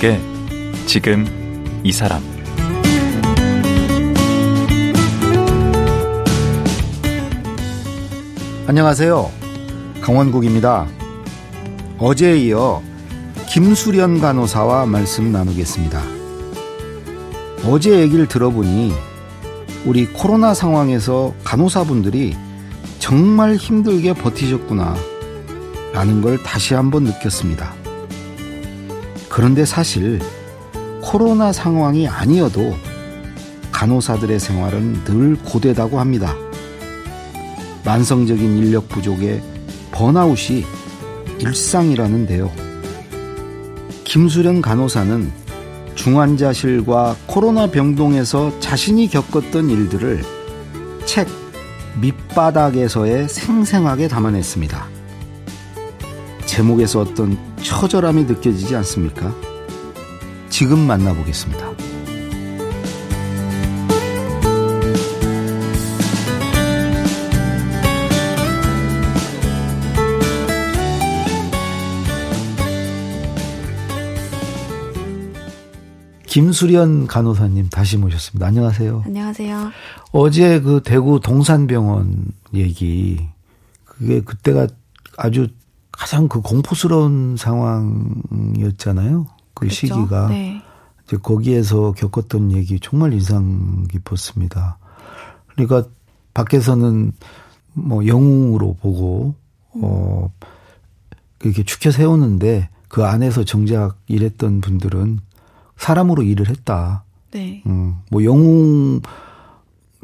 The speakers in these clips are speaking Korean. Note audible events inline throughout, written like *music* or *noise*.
강원국의 지금 이 사람 안녕하세요. 강원국입니다. 어제에 이어 김수련 간호사와 말씀 나누겠습니다. 어제 얘기를 들어보니 우리 코로나 상황에서 간호사분들이 정말 힘들게 버티셨구나 라는 걸 다시 한번 느꼈습니다. 그런데 사실 코로나 상황이 아니어도 간호사들의 생활은 늘 고되다고 합니다. 만성적인 인력 부족에 번아웃이 일상이라는데요. 김수련 간호사는 중환자실과 코로나 병동에서 자신이 겪었던 일들을 책 밑바닥에서의 생생하게 담아냈습니다. 제목에서 어떤 처절함이 느껴지지 않습니까? 지금 만나보겠습니다. 김수련 간호사님 다시 모셨습니다. 안녕하세요. 안녕하세요. 어제 그 대구 동산병원 얘기 그게 그때가 아주 가장 그 공포스러운 상황이었잖아요. 그 그렇죠? 시기가. 네. 이제 거기에서 겪었던 얘기 정말 인상 깊었습니다. 그러니까 밖에서는 뭐 영웅으로 보고 어 이렇게 축혀 세우는데 그 안에서 정작 일했던 분들은 사람으로 일을 했다. 네. 음, 뭐 영웅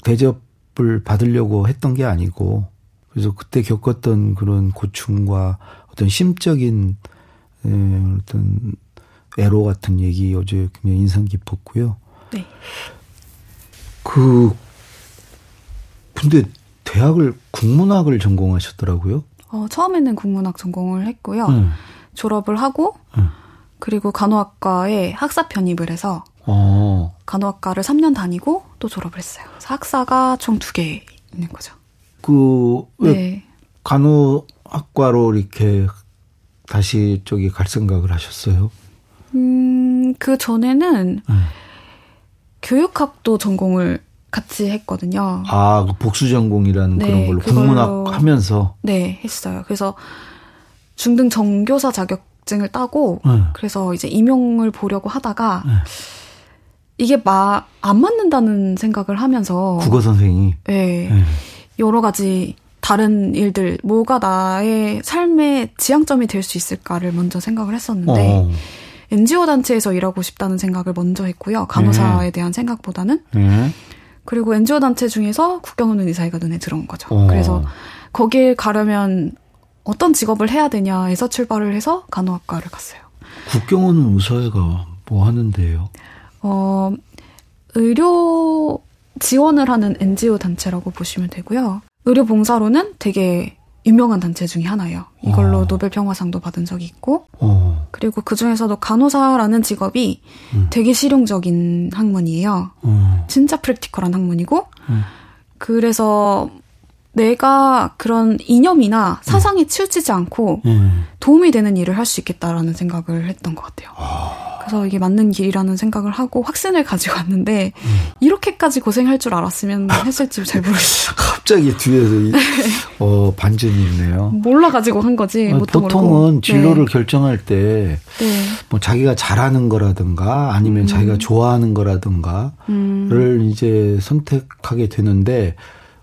대접을 받으려고 했던 게 아니고 그래서 그때 겪었던 그런 고충과 어떤 심적인 에, 어떤 애로 같은 얘기 어제 굉장히 인상 깊었고요. 네. 그 근데 대학을 국문학을 전공하셨더라고요. 어, 처음에는 국문학 전공을 했고요. 네. 졸업을 하고 네. 그리고 간호학과에 학사 편입을 해서 어. 간호학과를 3년 다니고 또 졸업을 했어요. 그래서 학사가 총 두 개 있는 거죠. 그 네. 간호 학과로 이렇게 다시 저기 갈 생각을 하셨어요? 음, 그 전에는 네. 교육학도 전공을 같이 했거든요. 아, 그 복수 전공이라는 네, 그런 걸로 국문학 하면서 네, 했어요. 그래서 중등 정교사 자격 자격증을 따고 네. 그래서 이제 임용을 보려고 하다가 네. 이게 막안 맞는다는 생각을 하면서 국어 선생이 네, 네. 여러 가지 다른 일들 뭐가 나의 삶의 지향점이 될 수 있을까를 먼저 생각을 했었는데 어. NGO 단체에서 일하고 싶다는 생각을 먼저 했고요 간호사에 네. 대한 생각보다는 네. 그리고 NGO 단체 중에서 국경 없는 의사회가 눈에 들어온 거죠. 어. 그래서 거길 가려면 어떤 직업을 해야 되냐에서 출발을 해서 간호학과를 갔어요. 국경원 의사회가 뭐 하는데요? 어, 의료 지원을 하는 NGO 단체라고 보시면 되고요. 의료 봉사로는 되게 유명한 단체 중에 하나예요. 이걸로 어. 노벨 평화상도 받은 적이 있고, 어. 그리고 그 중에서도 간호사라는 직업이 음. 되게 실용적인 학문이에요. 어. 진짜 프랙티컬한 학문이고, 음. 그래서 내가 그런 이념이나 사상에 음. 치우치지 않고 음. 도움이 되는 일을 할 수 있겠다라는 생각을 했던 것 같아요. 아. 그래서 이게 맞는 길이라는 생각을 하고 확신을 가지고 왔는데 음. 이렇게까지 고생할 줄 알았으면 했을지 잘 모르겠어요. *laughs* 갑자기 뒤에서 이, 네. *laughs* 어, 반전이 있네요. 몰라가지고 한 거지. 아, 보통은 모르고. 진로를 네. 결정할 때, 네. 뭐 자기가 잘하는 거라든가 아니면 음. 자기가 좋아하는 거라든가를 음. 이제 선택하게 되는데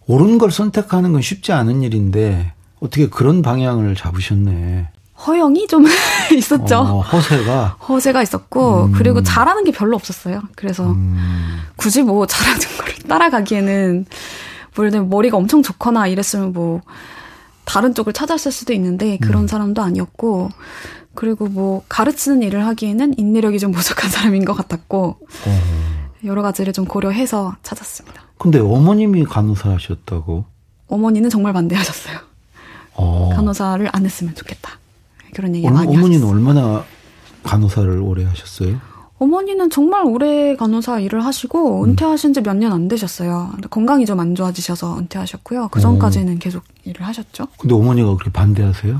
옳은 걸 선택하는 건 쉽지 않은 일인데 어떻게 그런 방향을 잡으셨네. 허영이 좀 *laughs* 있었죠. 어, 허세가 허세가 있었고 음. 그리고 잘하는 게 별로 없었어요. 그래서 음. 굳이 뭐 *laughs* 잘하는 걸 따라가기에는 물론 머리가 엄청 좋거나 이랬으면 뭐 다른 쪽을 찾았을 수도 있는데 그런 음. 사람도 아니었고 그리고 뭐 가르치는 일을 하기에는 인내력이 좀 부족한 *laughs* 사람인 것 같았고 어. 여러 가지를 좀 고려해서 찾았습니다. 근데 어머님이 간호사하셨다고? 어머니는 정말 반대하셨어요. 어. 간호사를 안 했으면 좋겠다. 그런 얘기 많이 어머니는 하셨어요. 얼마나 간호사를 오래 하셨어요? 어머니는 정말 오래 간호사 일을 하시고 음. 은퇴하신 지 몇 년 안 되셨어요. 건강이 좀 안 좋아지셔서 은퇴하셨고요. 그 전까지는 어. 계속 일을 하셨죠. 근데 어머니가 그렇게 반대하세요?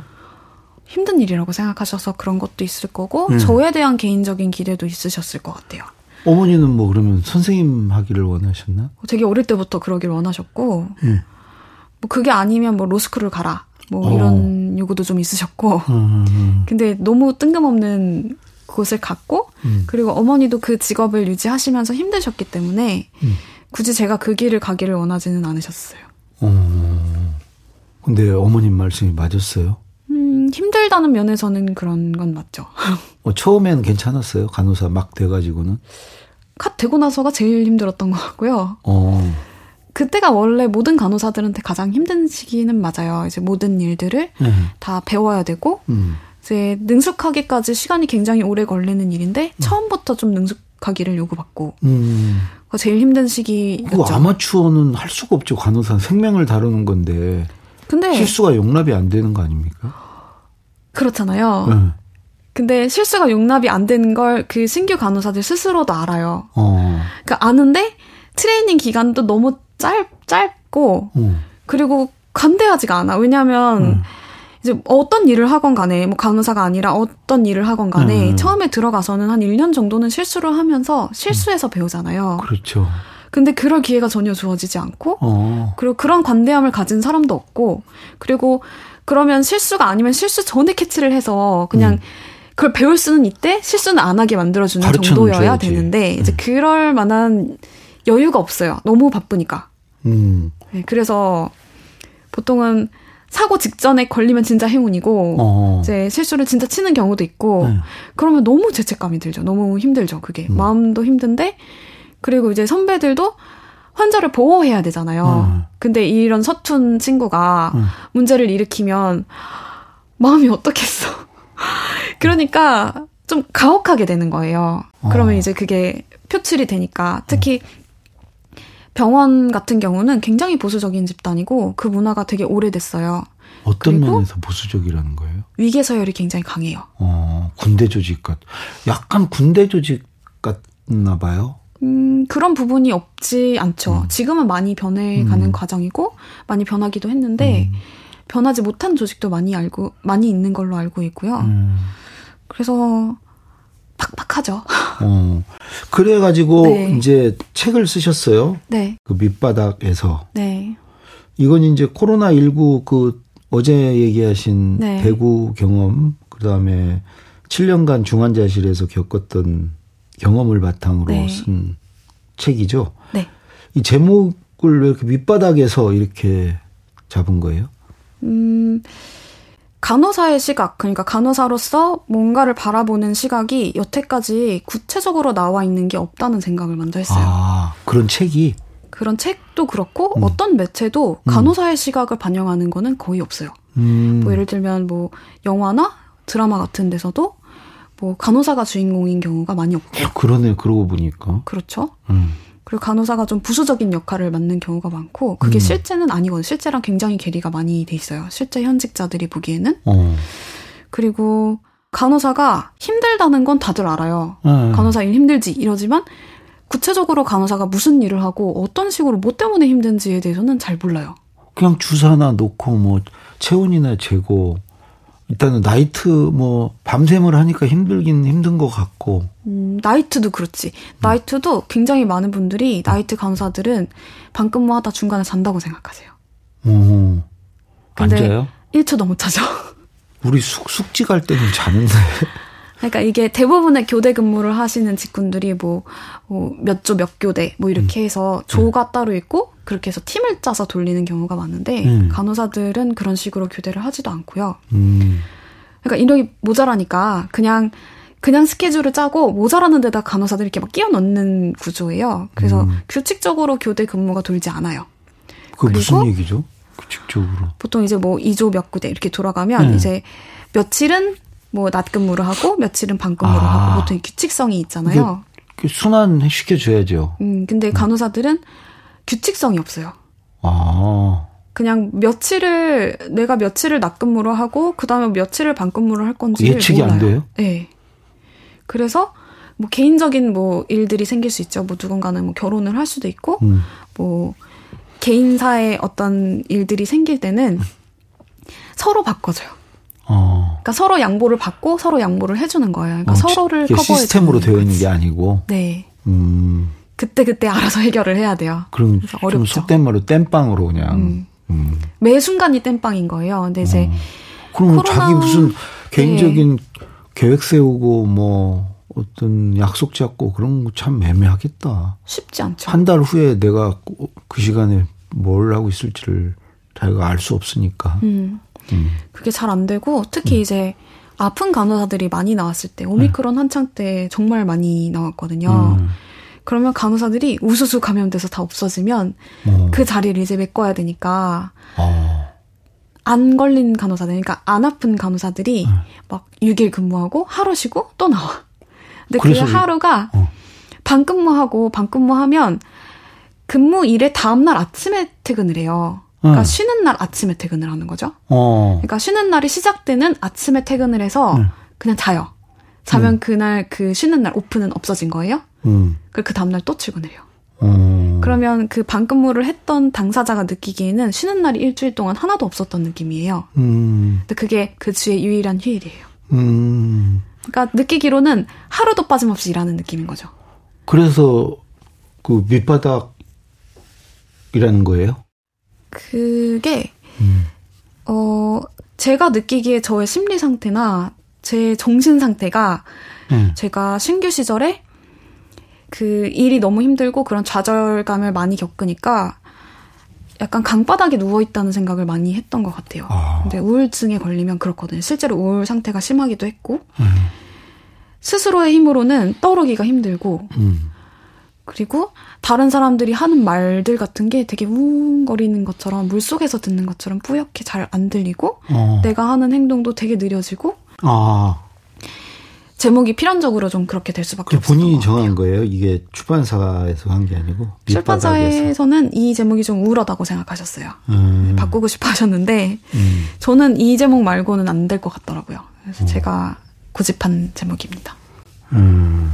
힘든 일이라고 생각하셔서 그런 것도 있을 거고 음. 저에 대한 개인적인 기대도 있으셨을 것 같아요. 어머니는 뭐 그러면 선생님 하기를 원하셨나? 되게 어릴 때부터 그러길 원하셨고 음. 뭐 그게 아니면 뭐 로스쿨을 가라 뭐 어. 이런 요구도 좀 있으셨고 음, 음, 음. 근데 너무 뜬금없는 곳을 갔고 음. 그리고 어머니도 그 직업을 유지하시면서 힘드셨기 때문에 음. 굳이 제가 그 길을 가기를 원하지는 않으셨어요. 어. 근데 어머님 말씀이 맞았어요? 음, 힘들다는 면에서는 그런 건 맞죠. 어, 처음에는 괜찮았어요. 간호사 막 돼가지고는. 컷 되고 나서가 제일 힘들었던 것 같고요. 어. 그때가 원래 모든 간호사들한테 가장 힘든 시기는 맞아요. 이제 모든 일들을 네. 다 배워야 되고, 음. 이제 능숙하기까지 시간이 굉장히 오래 걸리는 일인데, 음. 처음부터 좀 능숙하기를 요구받고, 음. 그 제일 힘든 시기였죠. 그 아마추어는 할 수가 없죠. 간호사 생명을 다루는 건데. 근데 실수가 용납이 안 되는 거 아닙니까? 그렇잖아요. 네. 근데 실수가 용납이 안 되는 걸 그 신규 간호사들 스스로도 알아요. 어. 그러니까 아는데 트레이닝 기간도 너무 짧 짧고 어. 그리고 관대하지가 않아. 왜냐하면 음. 이제 어떤 일을 하건 간에 뭐 간호사가 아니라 어떤 일을 하건 간에 음. 처음에 들어가서는 한 1년 정도는 실수를 하면서 실수해서 음. 배우잖아요. 그렇죠. 근데 그럴 기회가 전혀 주어지지 않고 어. 그리고 그런 관대함을 가진 사람도 없고 그리고 그러면 실수가 아니면 실수 전에 캐치를 해서 그냥 음. 그걸 배울 수는 있대 실수는 안 하게 만들어주는 정도여야 줘야지. 되는데 이제 음. 그럴 만한 여유가 없어요. 너무 바쁘니까. 음. 네, 그래서 보통은 사고 직전에 걸리면 진짜 행운이고 어. 이제 실수를 진짜 치는 경우도 있고 네. 그러면 너무 죄책감이 들죠. 너무 힘들죠. 그게 음. 마음도 힘든데 그리고 이제 선배들도 환자를 보호해야 되잖아요. 음. 근데 이런 서툰 친구가 음. 문제를 일으키면 마음이 어떻겠어. *laughs* 그러니까 좀 가혹하게 되는 거예요. 그러면 어. 이제 그게 표출이 되니까 특히 병원 같은 경우는 굉장히 보수적인 집단이고 그 문화가 되게 오래됐어요. 어떤 면에서 보수적이라는 거예요? 위계 서열이 굉장히 강해요. 어, 군대 조직 같. 약간 군대 조직 같나 봐요. 음, 그런 부분이 없지 않죠. 음. 지금은 많이 변해가는 음. 과정이고 많이 변하기도 했는데 음. 변하지 못한 조직도 많이 알고 많이 있는 걸로 알고 있고요. 음. 그래서 팍팍하죠. 어. 그래 가지고 네. 이제 책을 쓰셨어요. 네. 그 밑바닥에서. 네. 이건 이제 코로나 19그 어제 얘기하신 네. 대구 경험 그다음에 7년간 중환자실에서 겪었던 경험을 바탕으로 네. 쓴 책이죠. 네. 이 제목을 왜 이렇게 밑바닥에서 이렇게 잡은 거예요? 음. 간호사의 시각, 그러니까 간호사로서 뭔가를 바라보는 시각이 여태까지 구체적으로 나와 있는 게 없다는 생각을 먼저 했어요. 아, 그런 책이? 그런 책도 그렇고 음. 어떤 매체도 음. 간호사의 음. 시각을 반영하는 거는 거의 없어요. 음. 뭐 예를 들면 뭐 영화나 드라마 같은 데서도 뭐 간호사가 주인공인 경우가 많이 없고. 그러네, 그러고 보니까. 그렇죠. 음. 그리고 간호사가 좀 부수적인 역할을 맡는 경우가 많고 그게 음. 실제는 아니거든요. 실제랑 굉장히 괴리가 많이 돼 있어요. 실제 현직자들이 보기에는. 어. 그리고 간호사가 힘들다는 건 다들 알아요. 음. 간호사 일 힘들지 이러지만 구체적으로 간호사가 무슨 일을 하고 어떤 식으로 뭐 때문에 힘든지에 대해서는 잘 몰라요. 그냥 주사나 놓고 뭐 체온이나 재고 일단은 나이트 뭐 밤샘을 하니까 힘들긴 힘든 것 같고. 음, 나이트도 그렇지. 나이트도 굉장히 많은 분들이 나이트 간호사들은 방 근무하다 중간에 잔다고 생각하세요. 오. 앉아요? 1초도 못 자죠. *laughs* 우리 숙, 숙지 갈 때는 자는데. 그러니까 이게 대부분의 교대 근무를 하시는 직군들이 뭐, 뭐몇조몇 교대 뭐 이렇게 음. 해서 조가 음. 따로 있고 그렇게 해서 팀을 짜서 돌리는 경우가 많은데 음. 간호사들은 그런 식으로 교대를 하지도 않고요. 음. 그러니까 인력이 모자라니까 그냥 그냥 스케줄을 짜고 모자라는 데다 간호사들 이렇게 막 끼워 넣는 구조예요. 그래서 음. 규칙적으로 교대 근무가 돌지 않아요. 그 무슨 얘기죠? 규칙적으로. 보통 이제 뭐 2조 몇 구대 이렇게 돌아가면 음. 이제 며칠은 뭐 낮 근무를 하고 며칠은 반 근무를 아. 하고 보통 규칙성이 있잖아요. 순환 시켜줘야죠. 음, 근데 음. 간호사들은 규칙성이 없어요. 아. 그냥 며칠을 내가 며칠을 낮 근무를 하고 그다음에 며칠을 반 근무를 할 건지 예측이 몰라요. 안 돼요? 네. 그래서 뭐 개인적인 뭐 일들이 생길 수 있죠. 뭐 누군가는 뭐 결혼을 할 수도 있고 음. 뭐 개인사의 어떤 일들이 생길 때는 서로 바꿔줘요. 어. 그러니까 서로 양보를 받고 서로 양보를 해주는 거예요. 그러니까 어, 서로를 커버해 시스템으로 되어 있는 게 아니고. 네. 음. 그때 그때 알아서 해결을 해야 돼요. 그럼 좀 속된 말로 땜빵으로 그냥. 음. 음. 매 순간이 땜빵인 거예요. 근데 이제 어. 그럼 코로나... 자기 무슨 개인적인 네. 계획 세우고 뭐 어떤 약속 잡고 그런 거 참 애매하겠다. 쉽지 않죠. 한 달 후에 내가 그 시간에 뭘 하고 있을지를 자기가 알 수 없으니까. 음. 음. 그게 잘 안 되고 특히 음. 이제 아픈 간호사들이 많이 나왔을 때 오미크론 네. 한창 때 정말 많이 나왔거든요. 음. 그러면 간호사들이 우수수 감염돼서 다 없어지면 어. 그 자리를 이제 메꿔야 되니까 어. 안 걸린 간호사들, 그러니까 안 아픈 간호사들이 네. 막 6일 근무하고 하루 쉬고 또 나와. 근데 그 하루가 어. 반 근무하고 반 근무하면 근무일의 다음날 아침에 퇴근을 해요. 그러니까 응. 쉬는 날 아침에 퇴근을 하는 거죠. 어. 그러니까 쉬는 날이 시작되는 아침에 퇴근을 해서 응. 그냥 자요. 자면 응. 그날 그 쉬는 날 오픈은 없어진 거예요. 음. 그 다음날 또 출근을 해요. 음. 그러면 그 반근무를 했던 당사자가 느끼기에는 쉬는 날이 일주일 동안 하나도 없었던 느낌이에요. 음. 근데 그게 그 주의 유일한 휴일이에요. 음. 그러니까 느끼기로는 하루도 빠짐없이 일하는 느낌인 거죠. 그래서 그 밑바닥이라는 거예요? 그게 음. 어 제가 느끼기에 저의 심리 상태나 제 정신 상태가 음. 제가 신규 시절에 그 일이 너무 힘들고 그런 좌절감을 많이 겪으니까 약간 강바닥에 누워 있다는 생각을 많이 했던 것 같아요. 아. 근데 우울증에 걸리면 그렇거든요. 실제로 우울 상태가 심하기도 했고 음. 스스로의 힘으로는 떠오르기가 힘들고 음. 그리고 다른 사람들이 하는 말들 같은 게 되게 우웅거리는 것처럼 물속에서 듣는 것처럼 뿌옇게 잘 안 들리고 어. 내가 하는 행동도 되게 느려지고 아. 제목이 필연적으로 좀 그렇게 될 수밖에 없어요. 본인이 정한 거예요? 이게 출판사에서 한 게 아니고? 출판사에서는 이 제목이 좀 우울하다고 생각하셨어요. 음. 바꾸고 싶어 하셨는데, 음. 저는 이 제목 말고는 안 될 것 같더라고요. 그래서 음. 제가 고집한 제목입니다. 음.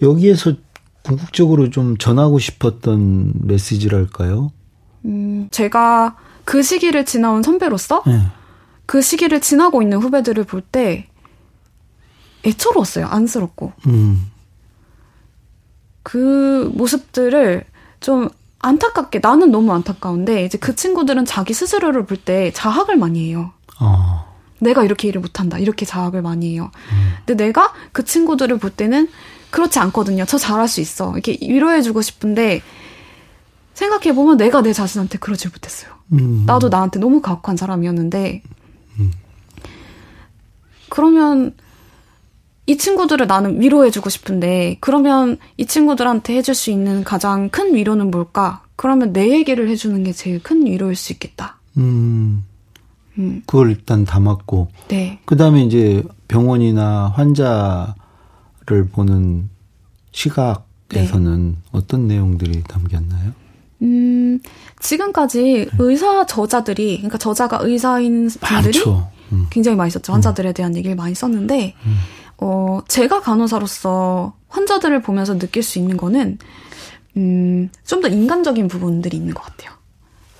여기에서 궁극적으로 좀 전하고 싶었던 메시지랄까요? 음, 제가 그 시기를 지나온 선배로서 네. 그 시기를 지나고 있는 후배들을 볼 때 애처로웠어요. 안쓰럽고. 음. 그 모습들을 좀 안타깝게 나는 너무 안타까운데 이제 그 친구들은 자기 스스로를 볼 때 자학을 많이 해요. 어. 내가 이렇게 일을 못한다 이렇게 자학을 많이 해요. 음. 근데 내가 그 친구들을 볼 때는 그렇지 않거든요. 저 잘할 수 있어. 이렇게 위로해주고 싶은데 생각해 보면 내가 내 자신한테 그러지 못했어요. 음. 나도 나한테 너무 가혹한 사람이었는데 음. 그러면 이 친구들을 나는 위로해주고 싶은데, 그러면 이 친구들한테 해줄 수 있는 가장 큰 위로는 뭘까? 그러면 내 얘기를 해주는 게 제일 큰 위로일 수 있겠다. 음. 음. 그걸 일단 담았고. 네. 그 다음에 이제 병원이나 환자를 보는 시각에서는 네. 어떤 내용들이 담겼나요? 음, 지금까지 네. 의사 저자들이, 그러니까 저자가 의사인 분들이 음. 굉장히 많이 썼죠. 환자들에 대한 얘기를 많이 썼는데, 음. 어, 제가 간호사로서 환자들을 보면서 느낄 수 있는 거는, 음, 좀 더 인간적인 부분들이 있는 것 같아요.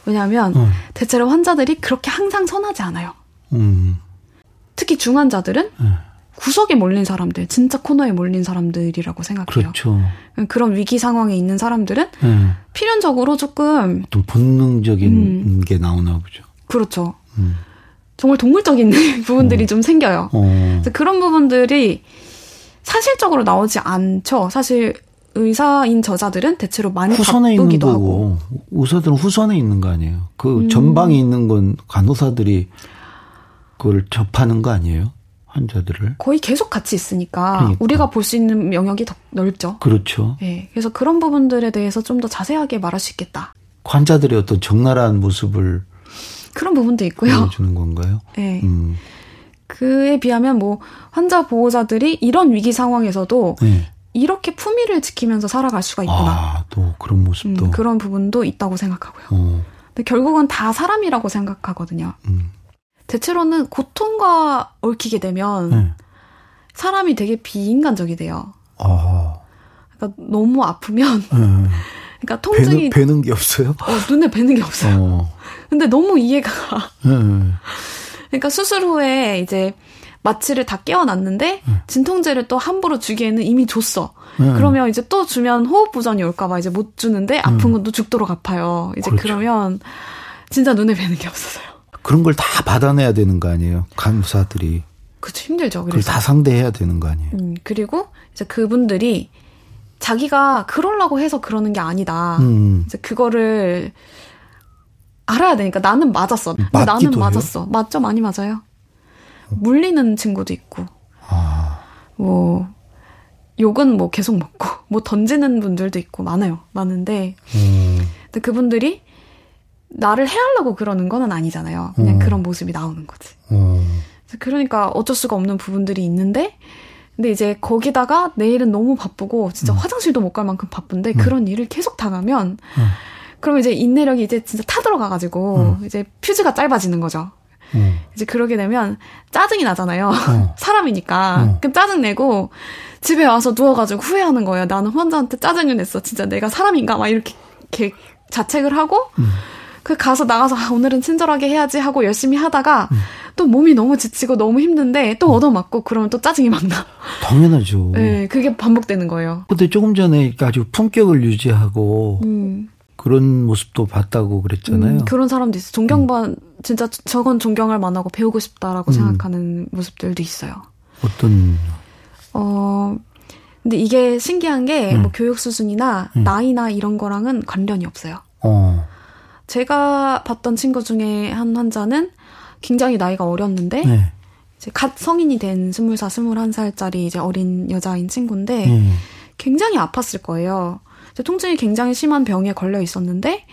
왜냐하면, 음. 대체로 환자들이 그렇게 항상 선하지 않아요. 음. 특히 중환자들은 음. 구석에 몰린 사람들, 진짜 코너에 몰린 사람들이라고 생각해요. 그렇죠. 그런 위기 상황에 있는 사람들은 네. 필연적으로 조금 또 본능적인 음. 게 나오나 보죠. 그렇죠. 음. 정말 동물적인 *laughs* 부분들이 어. 좀 생겨요. 어. 그래서 그런 부분들이 사실적으로 나오지 않죠. 사실 의사인 저자들은 대체로 많이 후선에 있는 거고, 하고. 의사들은 후선에 있는 거 아니에요. 그 음. 전방에 있는 건 간호사들이 그걸 접하는 거 아니에요? 환자들을 거의 계속 같이 있으니까 그러니까. 우리가 볼 수 있는 영역이 더 넓죠. 그렇죠. 네, 그래서 그런 부분들에 대해서 좀 더 자세하게 말할 수 있겠다. 환자들의 어떤 적나라한 모습을 그런 부분도 있고요. 보여주는 건가요? *laughs* 네. 음. 그에 비하면 뭐 환자 보호자들이 이런 위기 상황에서도 네. 이렇게 품위를 지키면서 살아갈 수가 있구나. 아, 또 그런 모습도 음, 그런 부분도 있다고 생각하고요. 어. 근데 결국은 다 사람이라고 생각하거든요. 음. 대체로는 고통과 얽히게 되면 네. 사람이 되게 비인간적이 돼요. 아. 그러니까 너무 아프면 네. 그러니까 통증이 배는, 배는 게 없어요? 어, 눈에 뵈는 게 없어요. 어. 근데 너무 이해가 네. 그러니까 수술 후에 이제 마취를 다 깨어놨는데 네. 진통제를 또 함부로 주기에는 이미 줬어. 네. 그러면 이제 또 주면 호흡 부전이 올까봐 이제 못 주는데 아픈 건또 죽도록 아파요. 이제 그렇죠. 그러면 진짜 눈에 뵈는 게 없어서요. 그런 걸 다 받아내야 되는 거 아니에요? 간호사들이. 그쵸 힘들죠. 그걸 다 상대해야 되는 거 아니에요? 음, 그리고 이제 그분들이 자기가 그러려고 해서 그러는 게 아니다. 음. 이제 그거를 알아야 되니까 나는 맞았어. 나는 맞았어. 해요? 맞죠? 많이 맞아요. 물리는 친구도 있고. 아. 뭐 욕은 뭐 계속 먹고 뭐 던지는 분들도 있고 많아요. 많은데 음. 근데 그분들이 나를 해하려고 그러는 거는 아니잖아요. 그냥 음. 그런 모습이 나오는 거지. 음. 그러니까 어쩔 수가 없는 부분들이 있는데 근데 이제 거기다가 내일은 너무 바쁘고 진짜 음. 화장실도 못 갈 만큼 바쁜데 음. 그런 일을 계속 당하면 음. 그러면 이제 인내력이 이제 진짜 타들어가가지고 이제 퓨즈가 짧아지는 거죠. 음. 이제 그러게 되면 짜증이 나잖아요. 어. *laughs* 사람이니까. 어. 그럼 짜증 내고 집에 와서 누워가지고 후회하는 거예요. 나는 환자한테 짜증을 냈어. 진짜 내가 사람인가? 막 이렇게, 이렇게 자책을 하고 음. 그 가서 나가서 아, 오늘은 친절하게 해야지 하고 열심히 하다가 음. 또 몸이 너무 지치고 너무 힘든데 또 음. 얻어맞고 그러면 또 짜증이 막 나. 당연하죠. *laughs* 네, 그게 반복되는 거예요. 근데 조금 전에 아주 품격을 유지하고 음. 그런 모습도 봤다고 그랬잖아요. 음, 그런 사람도 있어요. 존경반 음. 진짜 저건 존경할 만하고 배우고 싶다라고 음. 생각하는 모습들도 있어요. 어떤 어 근데 이게 신기한 게뭐 음. 교육 수준이나 음. 나이나 이런 거랑은 관련이 없어요. 어. 제가 봤던 친구 중에 한 환자는 굉장히 나이가 어렸는데 네. 이제 갓 성인이 된 스물 살 스물한 살짜리 이제 어린 여자인 친구인데 음. 굉장히 아팠을 거예요. 통증이 굉장히 심한 병에 걸려 있었는데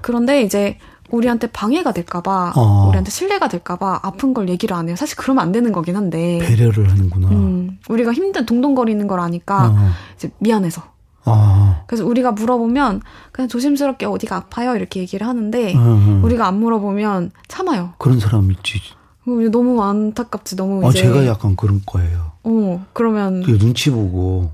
그런데 이제 우리한테 방해가 될까봐 어. 우리한테 신뢰가 될까봐 아픈 걸 얘기를 안 해요. 사실 그러면 안 되는 거긴 한데 배려를 하는구나. 음, 우리가 힘든 동동거리는 걸 아니까 어. 이제 미안해서. 어. 그래서 우리가 물어보면 그냥 조심스럽게 어디가 아파요 이렇게 얘기를 하는데 어. 우리가 안 물어보면 참아요. 그런 사람 있지. 너무 안타깝지 너무 아, 이제. 제가 약간 그런 거예요. 어 그러면 눈치 보고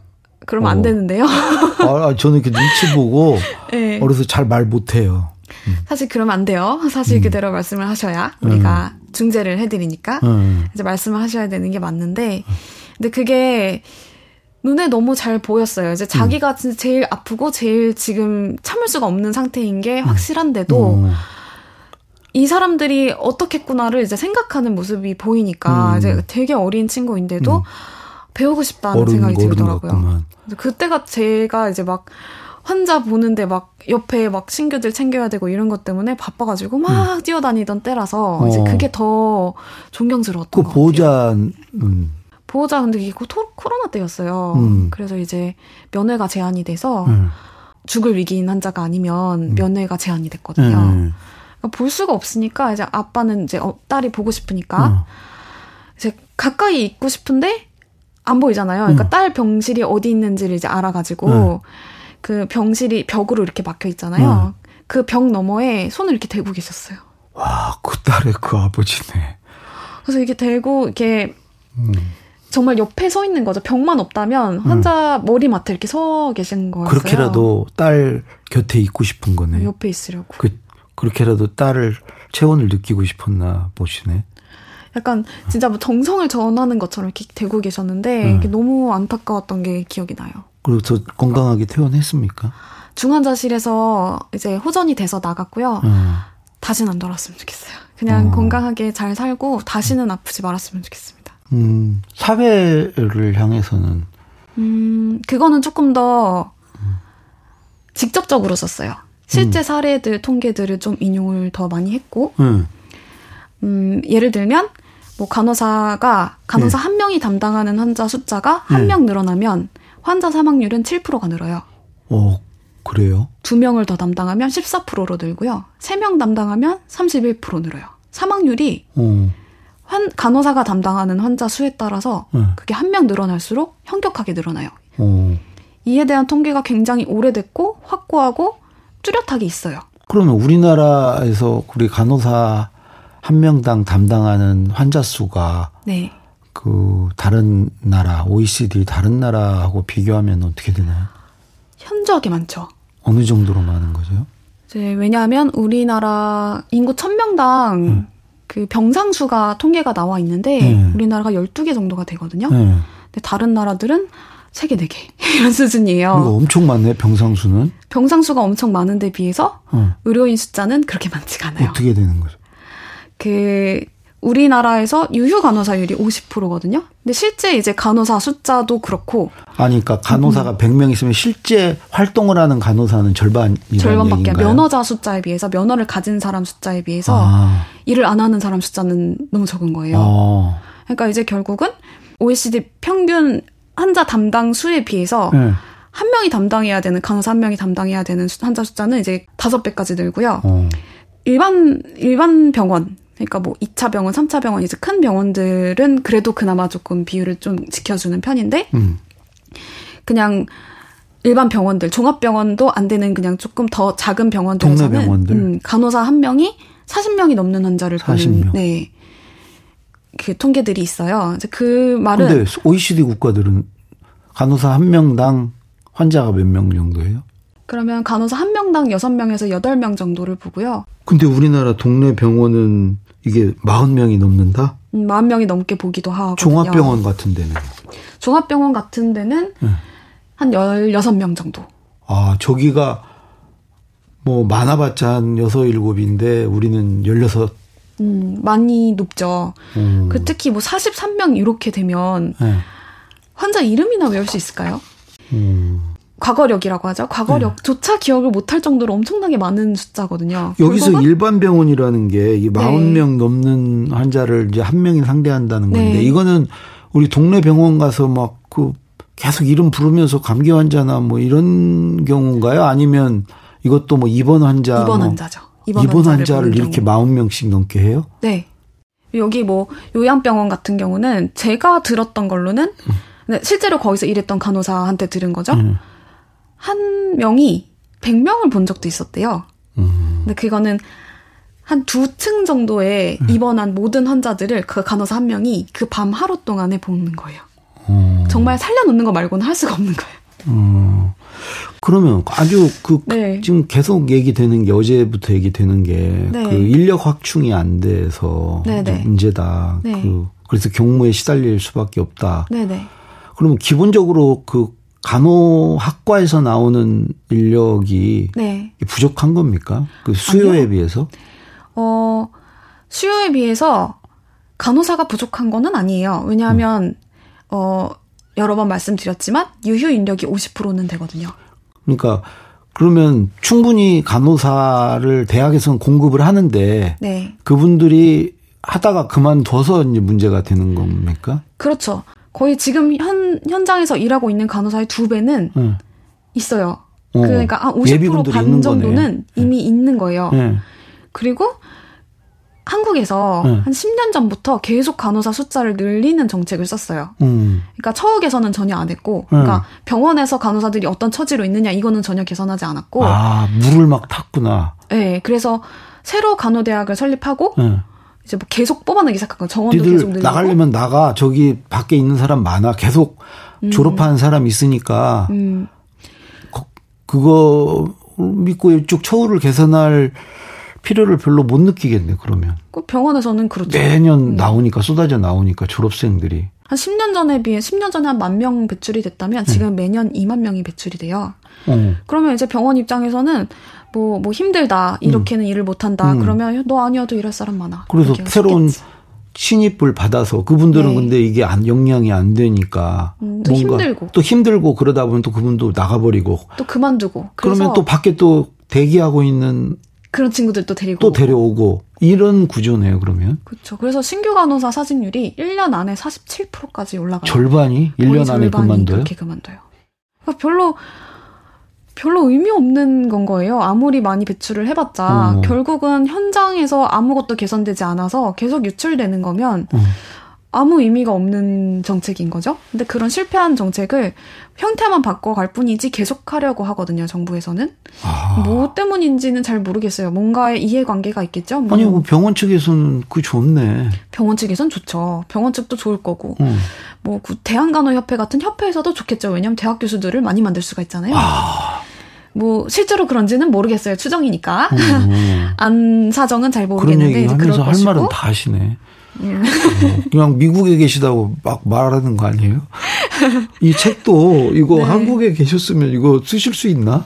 그러면 어. 안 되는데요. 아, 저는 이렇게 눈치 보고 *laughs* 네. 어려서 잘 말 못해요. 음. 사실 그러면 안 돼요. 사실 음. 그대로 말씀을 하셔야 우리가 음. 중재를 해드리니까 음. 이제 말씀을 하셔야 되는 게 맞는데, 근데 그게 눈에 너무 잘 보였어요. 이제 자기가 진짜 제일 아프고 제일 지금 참을 수가 없는 상태인 게 확실한데도 이 사람들이 어떻겠구나를 이제 생각하는 모습이 보이니까 이제 되게 어린 친구인데도 배우고 싶다는 어른, 생각이 들더라고요. 그때가 제가 이제 막 환자 보는데 막 옆에 막 신규들 챙겨야 되고 이런 것 때문에 바빠가지고 막 음. 뛰어다니던 때라서 어. 이제 그게 더 존경스러웠던 그것 보호자는 보호자 근데 이게 코로나 때였어요. 음. 그래서 이제 면회가 제한이 돼서 음. 죽을 위기인 환자가 아니면 음. 면회가 제한이 됐거든요. 음. 그러니까 볼 수가 없으니까 이제 아빠는 이제 어, 딸이 보고 싶으니까 음. 이제 가까이 있고 싶은데 안 보이잖아요. 그러니까 딸 병실이 어디 있는지를 이제 알아가지고 그 병실이 벽으로 이렇게 막혀 있잖아요. 음. 그벽 너머에 손을 이렇게 대고 계셨어요. 와, 그 딸의 그 아버지네. 그래서 이렇게 대고 이렇게 음. 정말 옆에 서 있는 거죠. 벽만 없다면 환자 음. 머리맡에 이렇게 서 계신 거였어요. 그렇게라도 딸 곁에 있고 싶은 거네. 옆에 있으려고. 그 그렇게라도 딸을 체온을 느끼고 싶었나 보시네. 약간 진짜 뭐 정성을 전하는 것처럼 이렇게 대고 계셨는데 음. 너무 안타까웠던 게 기억이 나요. 그리고 저 건강하게 퇴원했습니까? 중환자실에서 이제 호전이 돼서 나갔고요. 음. 다시는 안 돌아왔으면 좋겠어요. 그냥 어. 건강하게 잘 살고 다시는 아프지 말았으면 좋겠습니다. 음, 사회를 향해서는 음, 그거는 조금 더 직접적으로 썼어요. 실제 음. 사례들 통계들을 좀 인용을 더 많이 했고, 음, 음 예를 들면 뭐 간호사가 간호사 네. 한 명이 담당하는 환자 숫자가 한명 네. 늘어나면 환자 사망률은 7%가 늘어요. 어, 그래요? 두 명을 더 담당하면 14%로 늘고요. 세 명 담당하면 31% 늘어요. 사망률이 어. 환, 간호사가 담당하는 환자 수에 따라서 네. 그게 한 명 늘어날수록 현격하게 늘어나요. 어. 이에 대한 통계가 굉장히 오래됐고 확고하고 뚜렷하게 있어요. 그러면 우리나라에서 우리 간호사 한 명당 담당하는 환자 수가 네. 그 다른 나라 OECD 다른 나라하고 비교하면 어떻게 되나요? 현저하게 많죠. 어느 정도로 많은 거죠? 이제 왜냐하면 우리나라 인구 1000명당 음. 그 병상수가 통계가 나와 있는데 네. 우리나라가 12개 정도가 되거든요. 네. 근데 다른 나라들은 3개, 4개 *laughs* 이런 수준이에요. 이거 엄청 많네, 병상수는. 병상수가 엄청 많은데 비해서 어. 의료인 숫자는 그렇게 많지가 않아요. 어떻게 되는 거죠? 그 우리나라에서 유휴 간호사율이 50%거든요. 근데 실제 이제 간호사 숫자도 그렇고 아니 그러니까 간호사가 음. 100명 있으면 실제 활동을 하는 간호사는 절반이라는 절반밖에 면허자 숫자에 비해서 면허를 가진 사람 숫자에 비해서 아. 일을 안 하는 사람 숫자는 너무 적은 거예요. 아. 그러니까 이제 결국은 OECD 평균 환자 담당 수에 비해서 네. 한 명이 담당해야 되는 간호사 한 명이 담당해야 되는 환자 숫자는 이제 다섯 배까지 늘고요. 어. 일반 일반 병원 그러니까 뭐 2차 병원, 3차 병원 이제 큰 병원들은 그래도 그나마 조금 비율을 좀 지켜주는 편인데 음. 그냥 일반 병원들, 종합병원도 안 되는 그냥 조금 더 작은 병원들에서는 병원들. 음, 간호사 한 명이 40명이 넘는 환자를 40명. 보는 네. 그 통계들이 있어요. 이제 그 말은 근데 OECD 국가들은 간호사 한 명당 환자가 몇 명 정도예요? 그러면 간호사 한 명당 6명에서 8명 정도를 보고요. 근데 우리나라 동네 병원은 이게 40명이 넘는다? 음, 40명이 넘게 보기도 하고. 종합병원 같은 데는? 종합병원 같은 데는 네. 한 16명 정도. 아, 저기가 뭐 많아봤자 한 6, 7인데 우리는 16. 음, 많이 높죠. 음. 그 특히 뭐 43명 이렇게 되면 네. 환자 이름이나 외울 수 있을까요? 음. 과거력이라고 하죠. 과거력조차 네. 기억을 못할 정도로 엄청나게 많은 숫자거든요. 여기서 일반 병원이라는 게 40명 네. 넘는 환자를 이제 한 명이 상대한다는 건데 네. 이거는 우리 동네 병원 가서 막 그 계속 이름 부르면서 감기 환자나 뭐 이런 경우인가요? 아니면 이것도 뭐 입원 환자 입원 뭐 환자죠. 입원, 입원 환자를 이렇게 40명씩 넘게 해요? 네. 여기 뭐 요양병원 같은 경우는 제가 들었던 걸로는 음. 실제로 거기서 일했던 간호사한테 들은 거죠. 음. 한 명이 100명을 본 적도 있었대요. 음. 근데 그거는 한 두 층 정도에 음. 입원한 모든 환자들을 그 간호사 한 명이 그 밤 하루 동안에 보는 거예요. 음. 정말 살려놓는 거 말고는 할 수가 없는 거예요. 음. 그러면 아주 그 네. 지금 계속 얘기되는 게 어제부터 얘기되는 게그 네. 인력 확충이 안 돼서 네, 네. 문제다. 네. 그 그래서 경무에 시달릴 수밖에 없다. 네네. 그러면 기본적으로 그 간호학과에서 나오는 인력이 네. 부족한 겁니까? 그 수요에 아니요. 비해서? 어, 수요에 비해서 간호사가 부족한 거는 아니에요. 왜냐하면, 음. 어, 여러 번 말씀드렸지만, 유휴 인력이 50%는 되거든요. 그러니까, 그러면 충분히 간호사를 대학에서는 공급을 하는데, 네. 그분들이 하다가 그만둬서 이제 문제가 되는 겁니까? 그렇죠. 거의 지금 현, 현장에서 일하고 있는 간호사의 두 배는 응. 있어요. 어. 그러니까 한50%반 정도는 네. 이미 네. 있는 거예요. 네. 그리고 한국에서 네. 한 10년 전부터 계속 간호사 숫자를 늘리는 정책을 썼어요. 음. 그러니까 처우 개선은 전혀 안 했고, 그러니까 병원에서 간호사들이 어떤 처지로 있느냐 이거는 전혀 개선하지 않았고. 아 물을 막 탔구나. 네, 그래서 새로 간호대학을 설립하고 이제 뭐 계속 뽑아내기 시작한 거 정원도 계속 늘리고 나가려면 나가 저기 밖에 있는 사람 많아 계속 음. 졸업한 사람 있으니까 음. 그거 믿고 이쪽 처우를 개선할 필요를 별로 못 느끼겠네 그러면. 그 병원에서는 그렇죠. 매년 음. 나오니까 쏟아져 나오니까 졸업생들이. 한 10년 전에 비해 10년 전에 한 만 명 배출이 됐다면 지금 음. 매년 2만 명이 배출이 돼요. 어. 그러면 이제 병원 입장에서는 뭐, 뭐 힘들다. 이렇게는 음. 일을 못한다. 음. 그러면 너 아니어도 일할 사람 많아. 그래서 새로운 신입을 받아서 그분들은 네. 근데 이게 안, 역량이 안 되니까. 음, 또 힘들고. 또 힘들고 그러다 보면 또 그분도 나가버리고. 또 그만두고. 그러면 또 밖에 또 대기하고 있는 그런 친구들도 데리고 또 데려오고 이런 구조네요 그러면 그렇죠 그래서 신규 간호사 사직률이 1년 안에 47%까지 올라가요 절반이 1년 안에 그만둬요 그렇게 그만둬요 그러니까 별로 별로 의미 없는 건 거예요. 아무리 많이 배출을 해봤자 어. 결국은 현장에서 아무것도 개선되지 않아서 계속 유출되는 거면 어. 아무 의미가 없는 정책인 거죠. 근데 그런 실패한 정책을 형태만 바꿔갈 뿐이지 계속하려고 하거든요. 정부에서는 아. 뭐 때문인지는 잘 모르겠어요. 뭔가의 이해관계가 있겠죠. 뭐. 아니 뭐 병원 측에서는 그 좋네. 병원 측에선 좋죠. 병원 측도 좋을 거고 어. 뭐 대한간호협회 같은 협회에서도 좋겠죠. 왜냐하면 대학 교수들을 많이 만들 수가 있잖아요. 아. 뭐 실제로 그런지는 모르겠어요. 추정이니까. 음. *laughs* 안 사정은 잘 모르겠는데 그런 얘기 하면서 할 말은 다 하시네. 음. 어, 그냥 미국에 계시다고 막 말하는 거 아니에요? 이 책도 이거 네. 한국에 계셨으면 이거 쓰실 수 있나?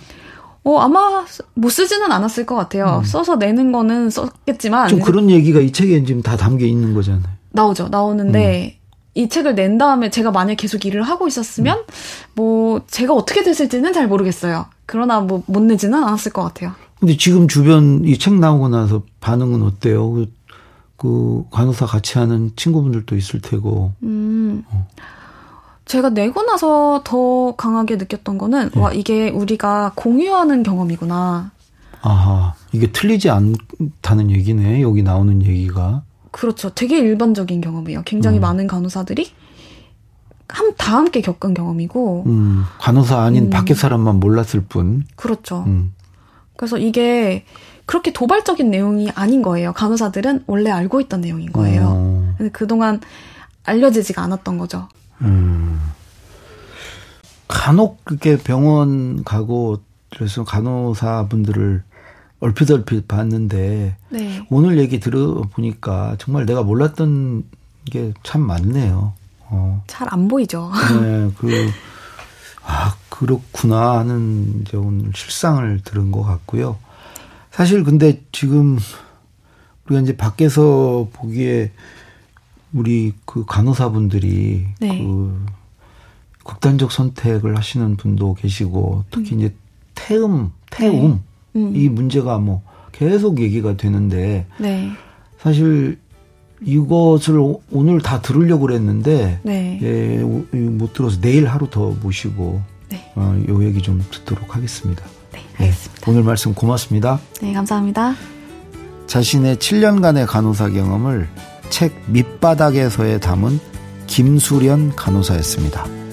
어, 아마 못 쓰지는 않았을 것 같아요. 음. 써서 내는 거는 썼겠지만. 좀 그런 얘기가 이 책에 지금 다 담겨 있는 거잖아요. 나오죠. 나오는데, 음. 이 책을 낸 다음에 제가 만약 계속 일을 하고 있었으면, 음. 뭐, 제가 어떻게 됐을지는 잘 모르겠어요. 그러나 뭐, 못 내지는 않았을 것 같아요. 근데 지금 주변 이 책 나오고 나서 반응은 어때요? 그, 그 간호사 같이 하는 친구분들도 있을 테고. 음. 어. 제가 내고 나서 더 강하게 느꼈던 거는 네. 와 이게 우리가 공유하는 경험이구나. 아하 이게 틀리지 않다는 얘기네 여기 나오는 얘기가. 그렇죠. 되게 일반적인 경험이에요. 굉장히 음. 많은 간호사들이 한, 다 함께 겪은 경험이고. 음, 간호사 아닌 음. 밖에 사람만 몰랐을 뿐. 그렇죠. 음. 그래서 이게 그렇게 도발적인 내용이 아닌 거예요. 간호사들은 원래 알고 있던 내용인 거예요. 어. 근데 그동안 알려지지가 않았던 거죠. 음. 간혹 그렇게 병원 가고 그래서 간호사 분들을 얼핏 얼핏 봤는데 네. 오늘 얘기 들어보니까 정말 내가 몰랐던 게 참 많네요. 어. 잘 안 보이죠. 네, *laughs* 그, 아, 그렇구나 하는 이제 오늘 실상을 들은 것 같고요. 사실 근데 지금 우리가 이제 밖에서 보기에 우리 그 간호사분들이 네. 그 극단적 선택을 하시는 분도 계시고 특히 음. 이제 태음, 태움 네. 음. 이 문제가 뭐 계속 얘기가 되는데 네. 사실 이것을 오늘 다 들으려고 그랬는데 네. 예, 못 들어서 내일 하루 더 모시고 네. 어, 요 얘기 좀 듣도록 하겠습니다. 네, 알겠습니다. 네, 오늘 말씀 고맙습니다. 네, 감사합니다. 자신의 7년간의 간호사 경험을 책 밑바닥에서에 담은 김수련 간호사였습니다.